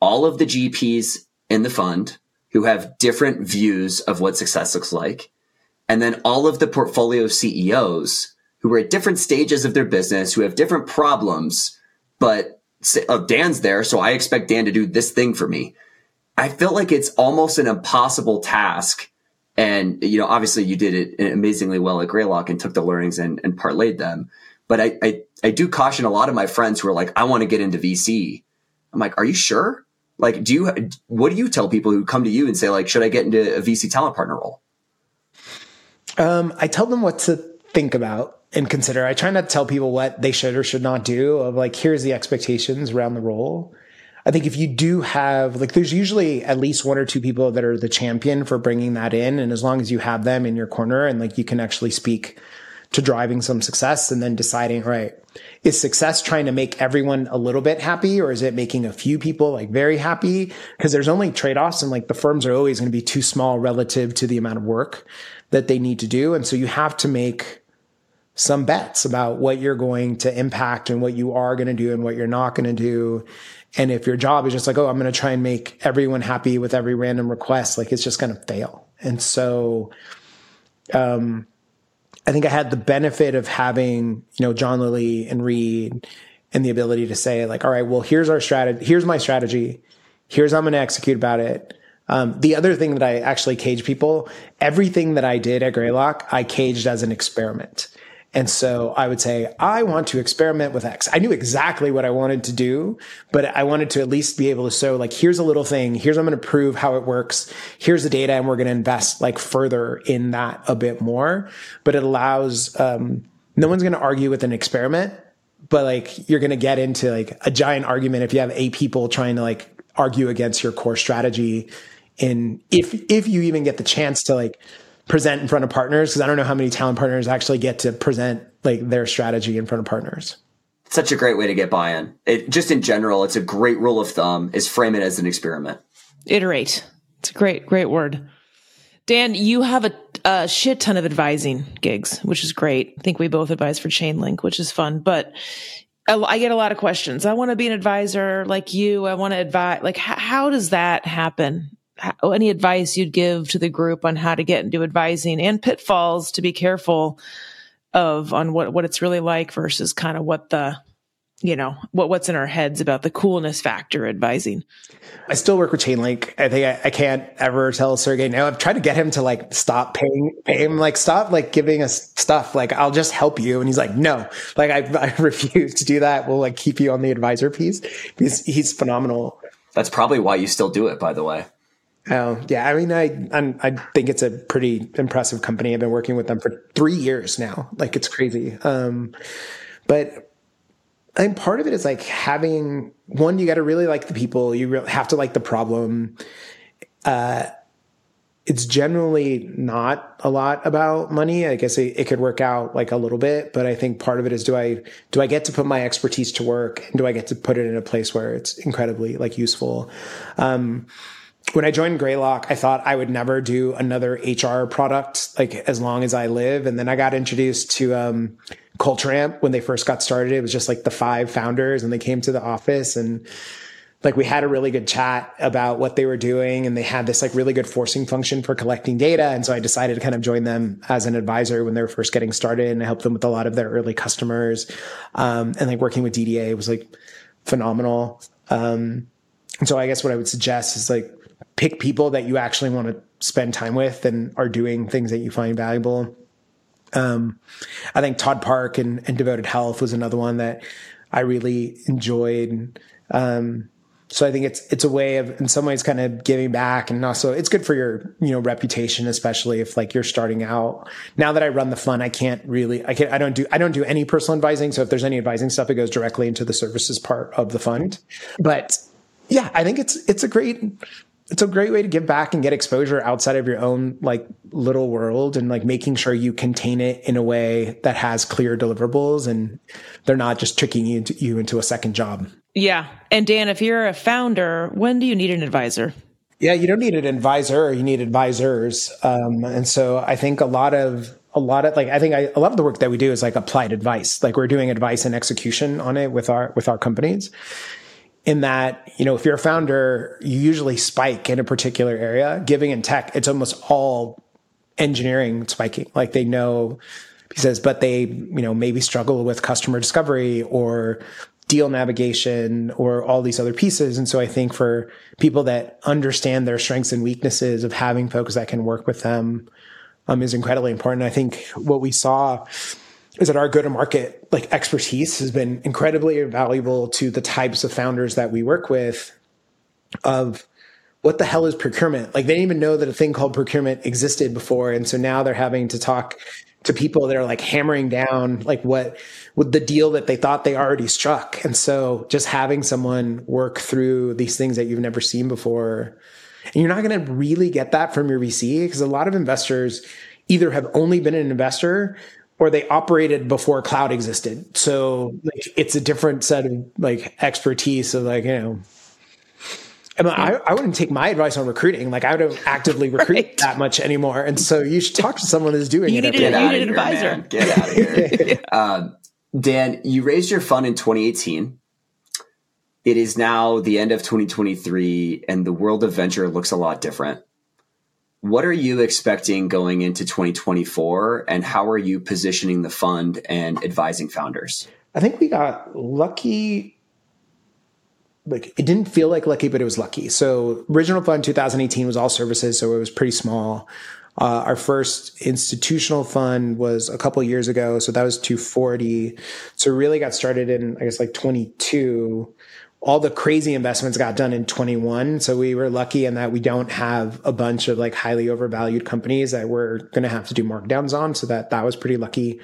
All of the GPs in the fund who have different views of what success looks like. And then all of the portfolio CEOs who are at different stages of their business, who have different problems, but oh, Dan's there. So I expect Dan to do this thing for me I felt like it's almost an impossible task. And, you know, obviously you did it amazingly well at Greylock and took the learnings and, and parlayed them. But I, I, I do caution a lot of my friends who are like, I want to get into VC. I'm like, are you sure? Like, do you, what do you tell people who come to you and say, like, should I get into a VC talent partner role? Um, I tell them what to think about and consider. I try not to tell people what they should or should not do of like, here's the expectations around the role. I think if you do have like, there's usually at least one or two people that are the champion for bringing that in. And as long as you have them in your corner and like you can actually speak to driving some success and then deciding, right, is success trying to make everyone a little bit happy or is it making a few people like very happy? Because there's only trade offs and like the firms are always going to be too small relative to the amount of work that they need to do. And so you have to make some bets about what you're going to impact and what you are going to do and what you're not going to do. And if your job is just like, oh, I'm going to try and make everyone happy with every random request, like it's just going to fail. And so, um, I think I had the benefit of having, you know, John Lilly and Reid and the ability to say like, all right, well, here's our strategy. Here's my strategy. Here's how I'm going to execute about it. Um, the other thing that I actually cage people, everything that I did at Greylock, I caged as an experiment. And so I would say, I want to experiment with X. I knew exactly what I wanted to do, but I wanted to at least be able to show like, here's a little thing. Here's, I'm going to prove how it works. Here's the data. And we're going to invest like further in that a bit more. But it allows, um, no one's going to argue with an experiment, but like you're going to get into like a giant argument if you have eight people trying to like argue against your core strategy. And if, if you even get the chance to like, present in front of partners because I don't know how many talent partners actually get to present like their strategy in front of partners. Such a great way to get buy-in. It just in general, it's a great rule of thumb is frame it as an experiment. Iterate. It's a great, great word. Dan, you have a, a shit ton of advising gigs, which is great. I think we both advise for Chainlink, which is fun, but I get a lot of questions. I want to be an advisor like you. I want to advise. Like, how, how does that happen? Any advice you'd give to the group on how to get into advising and pitfalls to be careful of on what, what it's really like versus kind of what the, you know, what, what's in our heads about the coolness factor advising. I still work with Chainlink. I think I, I can't ever tell Sergey no. I've tried to get him to like stop paying, pay him, like stop like giving us stuff. Like I'll just help you. And he's like, no, like I, I refuse to do that. We'll like keep you on the advisor piece because he's phenomenal. That's probably why you still do it, by the way. Oh yeah, I mean, I I'm, i think it's a pretty impressive company. I've been working with them for three years now. Like it's crazy. Um, but I think part of it is like having one. You got to really like the people. You really have to like the problem. Uh, it's generally not a lot about money. I guess it, it, could work out like a little bit, but I think part of it is do I do I get to put my expertise to work and do I get to put it in a place where it's incredibly like useful? Um, when I joined Greylock, I thought I would never do another HR product like as long as I live. And then I got introduced to um, Culture Amp when they first got started. It was just like the five founders and they came to the office and like we had a really good chat about what they were doing and they had this like really good forcing function for collecting data. And so I decided to kind of join them as an advisor when they were first getting started and I helped them with a lot of their early customers. Um, and like working with Didier was like phenomenal. Um, and so I guess what I would suggest is like pick people that you actually want to spend time with and are doing things that you find valuable. Um, I think Todd Park and, and, Devoted Health was another one that I really enjoyed. Um, so I think it's it's a way of in some ways kind of giving back and also it's good for your you know reputation especially if like you're starting out. Now that I run the fund I can't really I can I don't do I don't do any personal advising so if there's any advising stuff it goes directly into the services part of the fund. But yeah, I think it's it's a great it's a great way to give back and get exposure outside of your own like little world and like making sure you contain it in a way that has clear deliverables and they're not just tricking you into, you into a second job. Yeah. And Dan, if you're a founder, when do you need an advisor? Yeah, you don't need an advisor, you need advisors. Um, and so I think a lot of a lot of like I think I, a lot of the work that we do is like applied advice. Like we're doing advice and execution on it with our with our companies in that, you know, if you're a founder, you usually spike in a particular area. Giving in tech, it's almost all engineering spiking. Like they know, he says, but they, you know, maybe struggle with customer discovery or deal navigation or all these other pieces. And so I think for people that understand their strengths and weaknesses of having folks that can work with them um, is incredibly important. I think what we saw is that our go to market like expertise has been incredibly valuable to the types of founders that we work with of what the hell is procurement? Like they didn't even know that a thing called procurement existed before. And so now they're having to talk to people that are like hammering down like what with the deal that they thought they already struck. And so just having someone work through these things that you've never seen before. And you're not going to really get that from your VC because a lot of investors either have only been an investor or they operated before cloud existed. So like, it's a different set of like expertise of like, you know, I, mean, I, I, wouldn't take my advice on recruiting. Like I don't actively recruit right. that much anymore. And so you should talk to someone who's doing you it. Need a, you need an advisor. Man. Get out of here. um, Dan, you raised your fund in 2018. It is now the end of 2023 and the world of venture looks a lot different. What are you expecting going into 2024 and how are you positioning the fund and advising founders? I think we got lucky. Like it didn't feel like lucky, but it was lucky. So original fund 2018 was all services, so it was pretty small. Uh, our first institutional fund was a couple years ago, so that was 240. So really got started in I guess like 22 all the crazy investments got done in 21. So we were lucky in that we don't have a bunch of like highly overvalued companies that we're going to have to do markdowns on. So that that was pretty lucky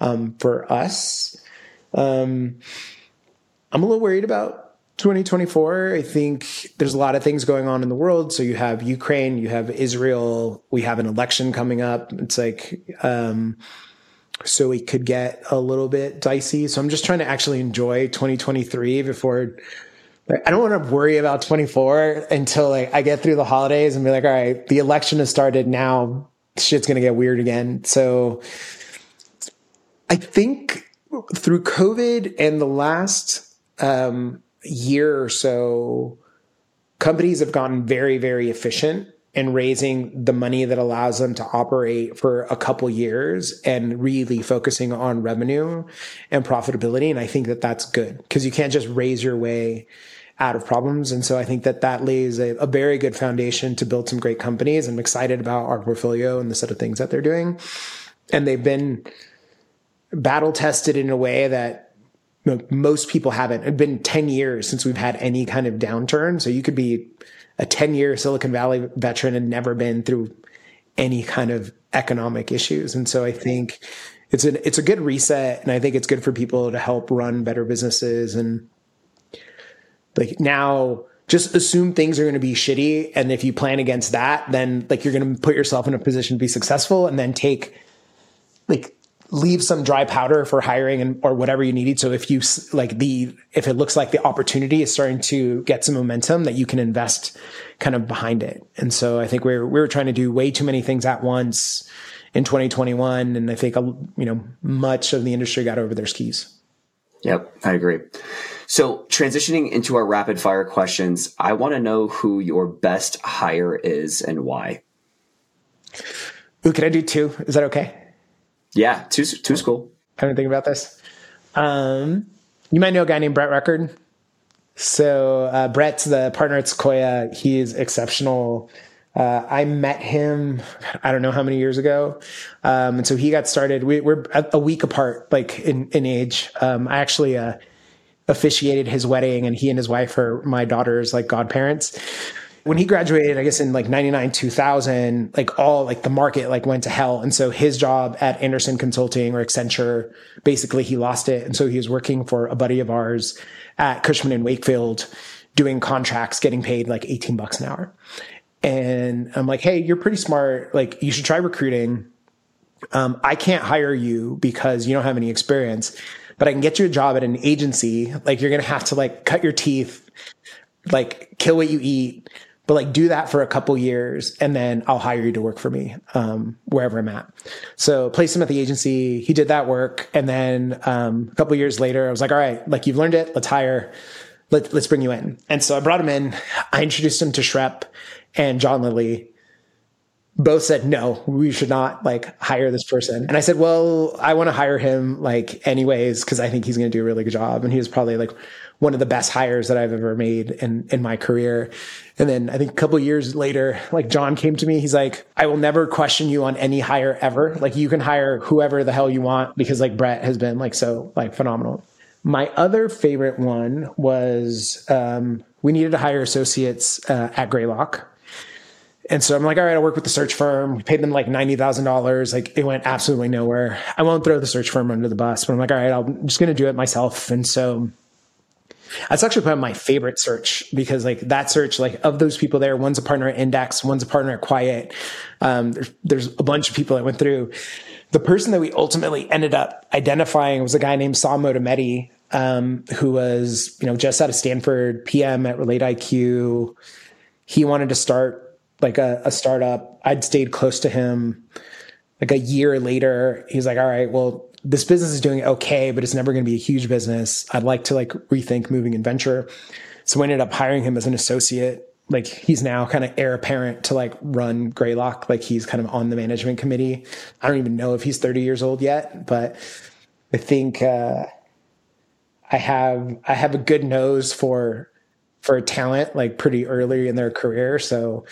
um, for us. Um, I'm a little worried about 2024. I think there's a lot of things going on in the world. So you have Ukraine, you have Israel, we have an election coming up. It's like, um, so it could get a little bit dicey. So I'm just trying to actually enjoy 2023 before I don't want to worry about 24 until like I get through the holidays and be like, all right, the election has started now. Shit's going to get weird again. So I think through COVID and the last um, year or so, companies have gotten very, very efficient and raising the money that allows them to operate for a couple years and really focusing on revenue and profitability. And I think that that's good because you can't just raise your way out of problems. And so I think that that lays a, a, very good foundation to build some great companies. I'm excited about our portfolio and the set of things that they're doing. And they've been battle tested in a way that most people haven't. It's been 10 years since we've had any kind of downturn. So you could be a 10 year Silicon Valley veteran and never been through any kind of economic issues. And so I think it's an, it's a good reset. And I think it's good for people to help run better businesses. And like now, just assume things are going to be shitty. And if you plan against that, then like you're going to put yourself in a position to be successful and then take like leave some dry powder for hiring and or whatever you needed. So if you like the if it looks like the opportunity is starting to get some momentum, that you can invest kind of behind it. And so I think we're we are trying to do way too many things at once in 2021, and I think you know much of the industry got over their skis. Yep, I agree. So transitioning into our rapid fire questions, I want to know who your best hire is and why. Ooh, can I do two? Is that okay? Yeah, two two school. I didn't think about this. Um, you might know a guy named Brett Record. So uh, Brett's the partner at Sequoia. He is exceptional. Uh, I met him, I don't know how many years ago. Um, and so he got started. We, are a week apart, like in, in age. Um, I actually, uh, officiated his wedding and he and his wife are my daughter's like godparents when he graduated, I guess in like 99, 2000, like all like the market like went to hell. And so his job at Andersen Consulting or Accenture, basically he lost it. And so he was working for a buddy of ours at Cushman and Wakefield doing contracts, getting paid like 18 bucks an hour. And I'm like, Hey, you're pretty smart. Like you should try recruiting. Um, I can't hire you because you don't have any experience, but I can get you a job at an agency. Like you're going to have to like cut your teeth, like kill what you eat but like do that for a couple years and then I'll hire you to work for me um, wherever I'm at. So placed him at the agency. He did that work, and then um, a couple years later, I was like, all right, like you've learned it. Let's hire. Let, let's bring you in. And so I brought him in. I introduced him to Schrep and John Lilly. Both said no, we should not like hire this person. And I said, well, I want to hire him like anyways because I think he's going to do a really good job. And he was probably like one of the best hires that I've ever made in, in my career. And then I think a couple years later, like John came to me, he's like, I will never question you on any hire ever. Like you can hire whoever the hell you want because like Brett has been like so like phenomenal. My other favorite one was um, we needed to hire associates uh, at Greylock. And so I'm like, all right, I'll work with the search firm. We paid them like $90,000. Like it went absolutely nowhere. I won't throw the search firm under the bus, but I'm like, all right, I'm just going to do it myself. And so That's actually probably my favorite search because like that search, like of those people there, one's a partner at Index, one's a partner at Quiet. Um, there's, there's a bunch of people I went through. The person that we ultimately ended up identifying was a guy named Motamedi, um, who was, you know, just out of Stanford, PM at Relate IQ. He wanted to start like a, a startup. I'd stayed close to him. Like a year later, he's like, all right, well, this business is doing okay, but it's never going to be a huge business. I'd like to like rethink moving and venture. So we ended up hiring him as an associate. Like he's now kind of heir apparent to like run Greylock. Like he's kind of on the management committee. I don't even know if he's 30 years old yet, but I think, uh, I have, I have a good nose for, for talent like pretty early in their career. So,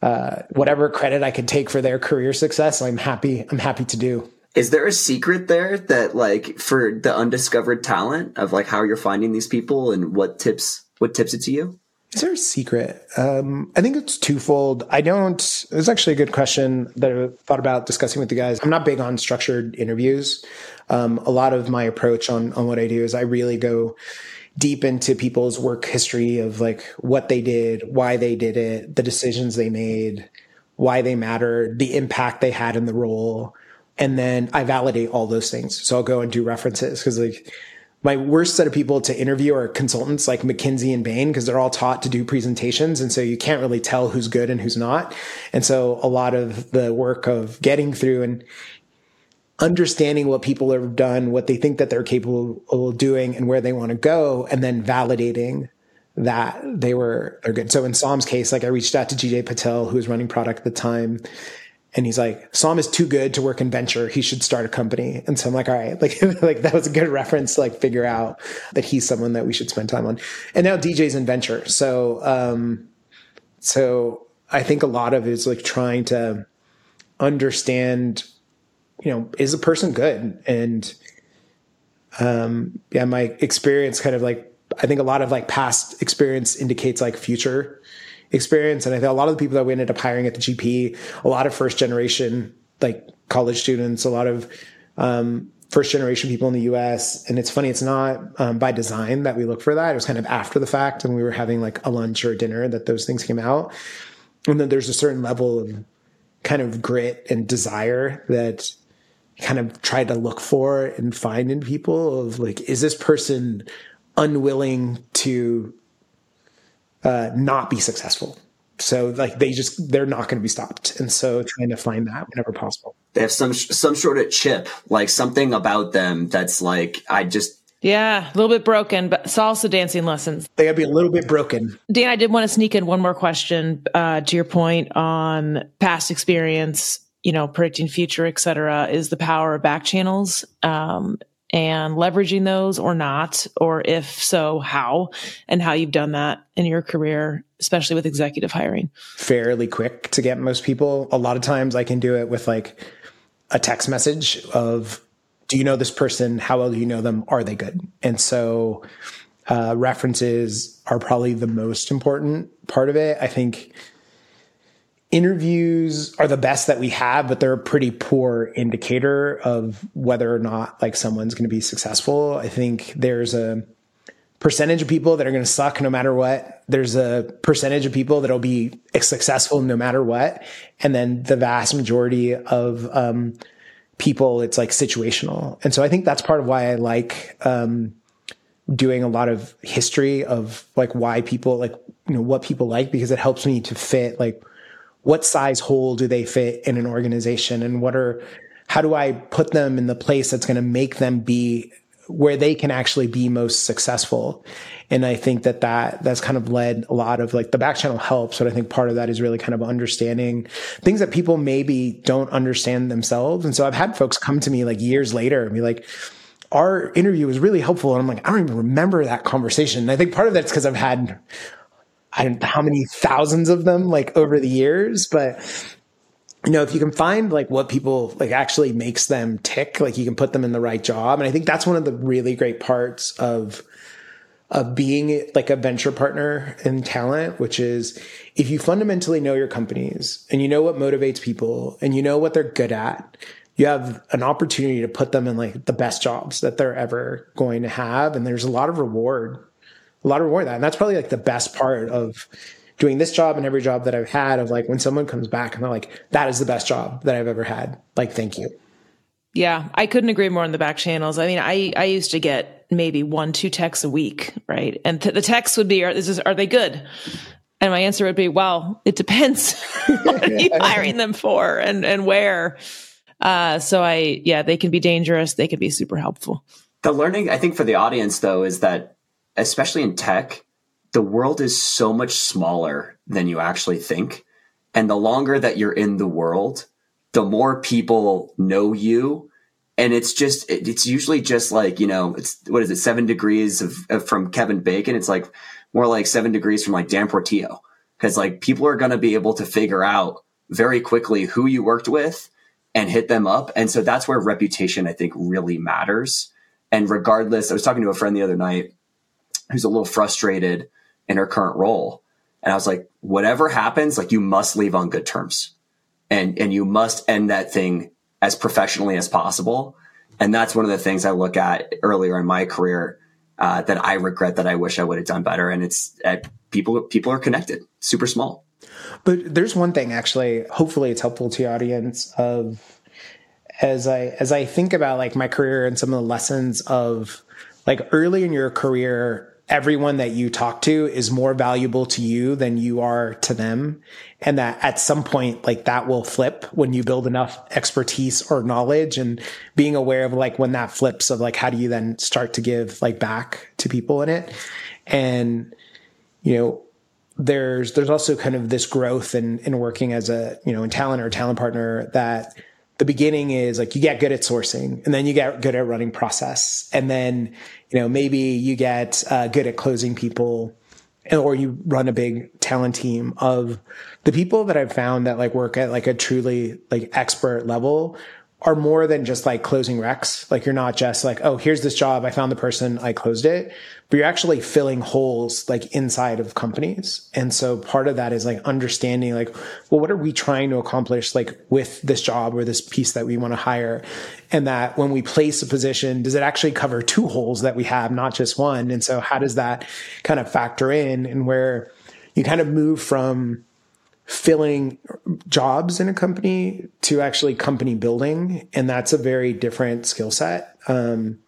uh, whatever credit I could take for their career success, I'm happy, I'm happy to do. Is there a secret there that like for the undiscovered talent of like how you're finding these people and what tips what tips it to you? Is there a secret? Um, I think it's twofold. I don't. It's actually a good question that I thought about discussing with the guys. I'm not big on structured interviews. Um, a lot of my approach on on what I do is I really go deep into people's work history of like what they did, why they did it, the decisions they made, why they mattered, the impact they had in the role and then I validate all those things. So I'll go and do references because like my worst set of people to interview are consultants like McKinsey and Bain because they're all taught to do presentations. And so you can't really tell who's good and who's not. And so a lot of the work of getting through and understanding what people have done, what they think that they're capable of doing and where they want to go, and then validating that they were they're good. So in Sam's case, like I reached out to DJ Patil, who was running product at the time, and he's like, Sam is too good to work in venture. He should start a company. And so I'm like, all right, like, like that was a good reference to like figure out that he's someone that we should spend time on. And now DJ's in venture. So, um, so I think a lot of it is like trying to understand, you know, is a person good? And, um, yeah, my experience kind of like, I think a lot of like past experience indicates like future experience. And I think a lot of the people that we ended up hiring at the GP, a lot of first generation, like college students, a lot of, um, first generation people in the US. And it's funny, it's not um, by design that we look for that. It was kind of after the fact and we were having like a lunch or a dinner that those things came out. And then there's a certain level of kind of grit and desire that kind of try to look for and find in people of like, is this person unwilling to uh, not be successful. So like they just they're not going to be stopped, and so trying to find that whenever possible. They have some some sort of chip, like something about them that's like I just yeah, a little bit broken, but salsa dancing lessons. They gotta be a little bit broken. Dan, I did want to sneak in one more question uh, to your point on past experience, you know, predicting future, et cetera, is the power of back channels. Um, and leveraging those or not, or if so, how, and how you've done that in your career, especially with executive hiring? Fairly quick to get most people. A lot of times I can do it with like a text message of, do you know this person? How well do you know them? Are they good? And so, uh, references are probably the most important part of it. I think interviews are the best that we have, but they're a pretty poor indicator of whether or not like someone's going to be successful. I think there's a percentage of people that are going to suck no matter what. There's a percentage of people that'll be successful no matter what. And then the vast majority of, um, people, it's like situational. And so I think that's part of why I like, um, doing a lot of history of like why people like, you know, what people like because it helps me to fit like what size hole do they fit in an organization and what are how do I put them in the place that's going to make them be where they can actually be most successful. And I think that that that's kind of led a lot of like the back channel helps, but I think part of that is really kind of understanding things that people maybe don't understand themselves. And so I've had folks come to me like years later and be like, our interview was really helpful. And I'm like, I don't even remember that conversation. And I think part of that's because I've had I don't know how many thousands of them like over the years, but you know, if you can find like what people like actually makes them tick, like you can put them in the right job. And I think that's one of the really great parts of of being like a venture partner in talent, which is if you fundamentally know your companies and you know what motivates people and you know what they're good at, you have an opportunity to put them in like the best jobs that they're ever going to have. And there's a lot of reward a lot of reward that. And that's probably like the best part of doing this job and every job that I've had of like when someone comes back and they're like, that is the best job that I've ever had. Like, thank you. Yeah, I couldn't agree more on the back channels. I mean, I, I used to get maybe one, two texts a week, right? And th- the text would be, are, is, are they good? And my answer would be, well, it depends. what are you hiring them for and, and where? Uh, so I, yeah, they can be dangerous. They can be super helpful. The learning, I think, for the audience though, is that especially in tech, the world is so much smaller than you actually think. And the longer that you're in the world, the more people know you. And it's just, it's usually just like, you know, it's, what is it, seven degrees of, of from Kevin Bacon? It's like more like seven degrees from like Dan Portillo. Cause like people are going to be able to figure out very quickly who you worked with and hit them up. And so that's where reputation, I think, really matters. And regardless, I was talking to a friend the other night who's a little frustrated in her current role. And I was like, whatever happens, like you must leave on good terms and, and you must end that thing as professionally as possible. And that's one of the things I look at earlier in my career uh, that I regret that I wish I would have done better. And it's uh, people, people are connected, super small. But there's one thing actually, hopefully it's helpful to your audience of as I as I think about like my career and some of the lessons of like early in your career, everyone that you talk to is more valuable to you than you are to them. And that at some point, like that will flip when you build enough expertise or knowledge and being aware of like when that flips of like, how do you then start to give like back to people in it? And, you know, there's, there's also kind of this growth in, in working as a, you know, in talent or talent partner that the beginning is like you get good at sourcing and then you get good at running process and then you know maybe you get uh, good at closing people or you run a big talent team of the people that i've found that like work at like a truly like expert level are more than just like closing recs. Like you're not just like, oh, here's this job. I found the person. I closed it, but you're actually filling holes like inside of companies. And so part of that is like understanding like, well, what are we trying to accomplish like with this job or this piece that we want to hire? And that when we place a position, does it actually cover two holes that we have, not just one? And so how does that kind of factor in and where you kind of move from, filling jobs in a company to actually company building. And that's a very different skill set um,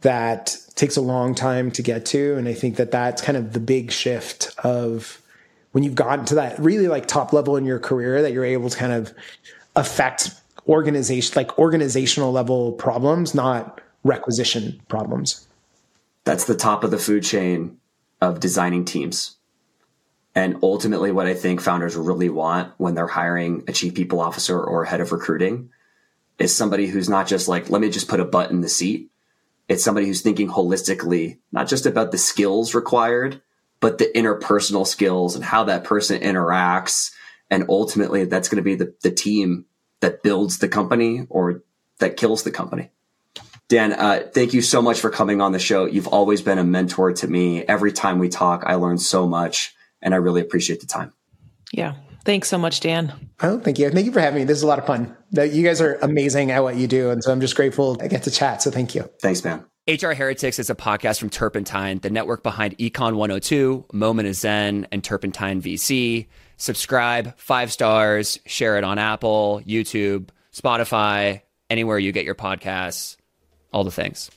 that takes a long time to get to. And I think that that's kind of the big shift of when you've gotten to that really like top level in your career that you're able to kind of affect organization, like organizational level problems, not requisition problems. That's the top of the food chain of designing teams and ultimately, what I think founders really want when they're hiring a chief people officer or head of recruiting is somebody who's not just like, let me just put a butt in the seat. It's somebody who's thinking holistically, not just about the skills required, but the interpersonal skills and how that person interacts. And ultimately, that's going to be the, the team that builds the company or that kills the company. Dan, uh, thank you so much for coming on the show. You've always been a mentor to me. Every time we talk, I learn so much and I really appreciate the time. Yeah. Thanks so much, Dan. Oh, thank you. Thank you for having me. This is a lot of fun. You guys are amazing at what you do. And so I'm just grateful I get to chat. So thank you. Thanks, man. HR Heretics is a podcast from Turpentine, the network behind Econ 102, Moment of Zen, and Turpentine VC. Subscribe, five stars, share it on Apple, YouTube, Spotify, anywhere you get your podcasts, all the things.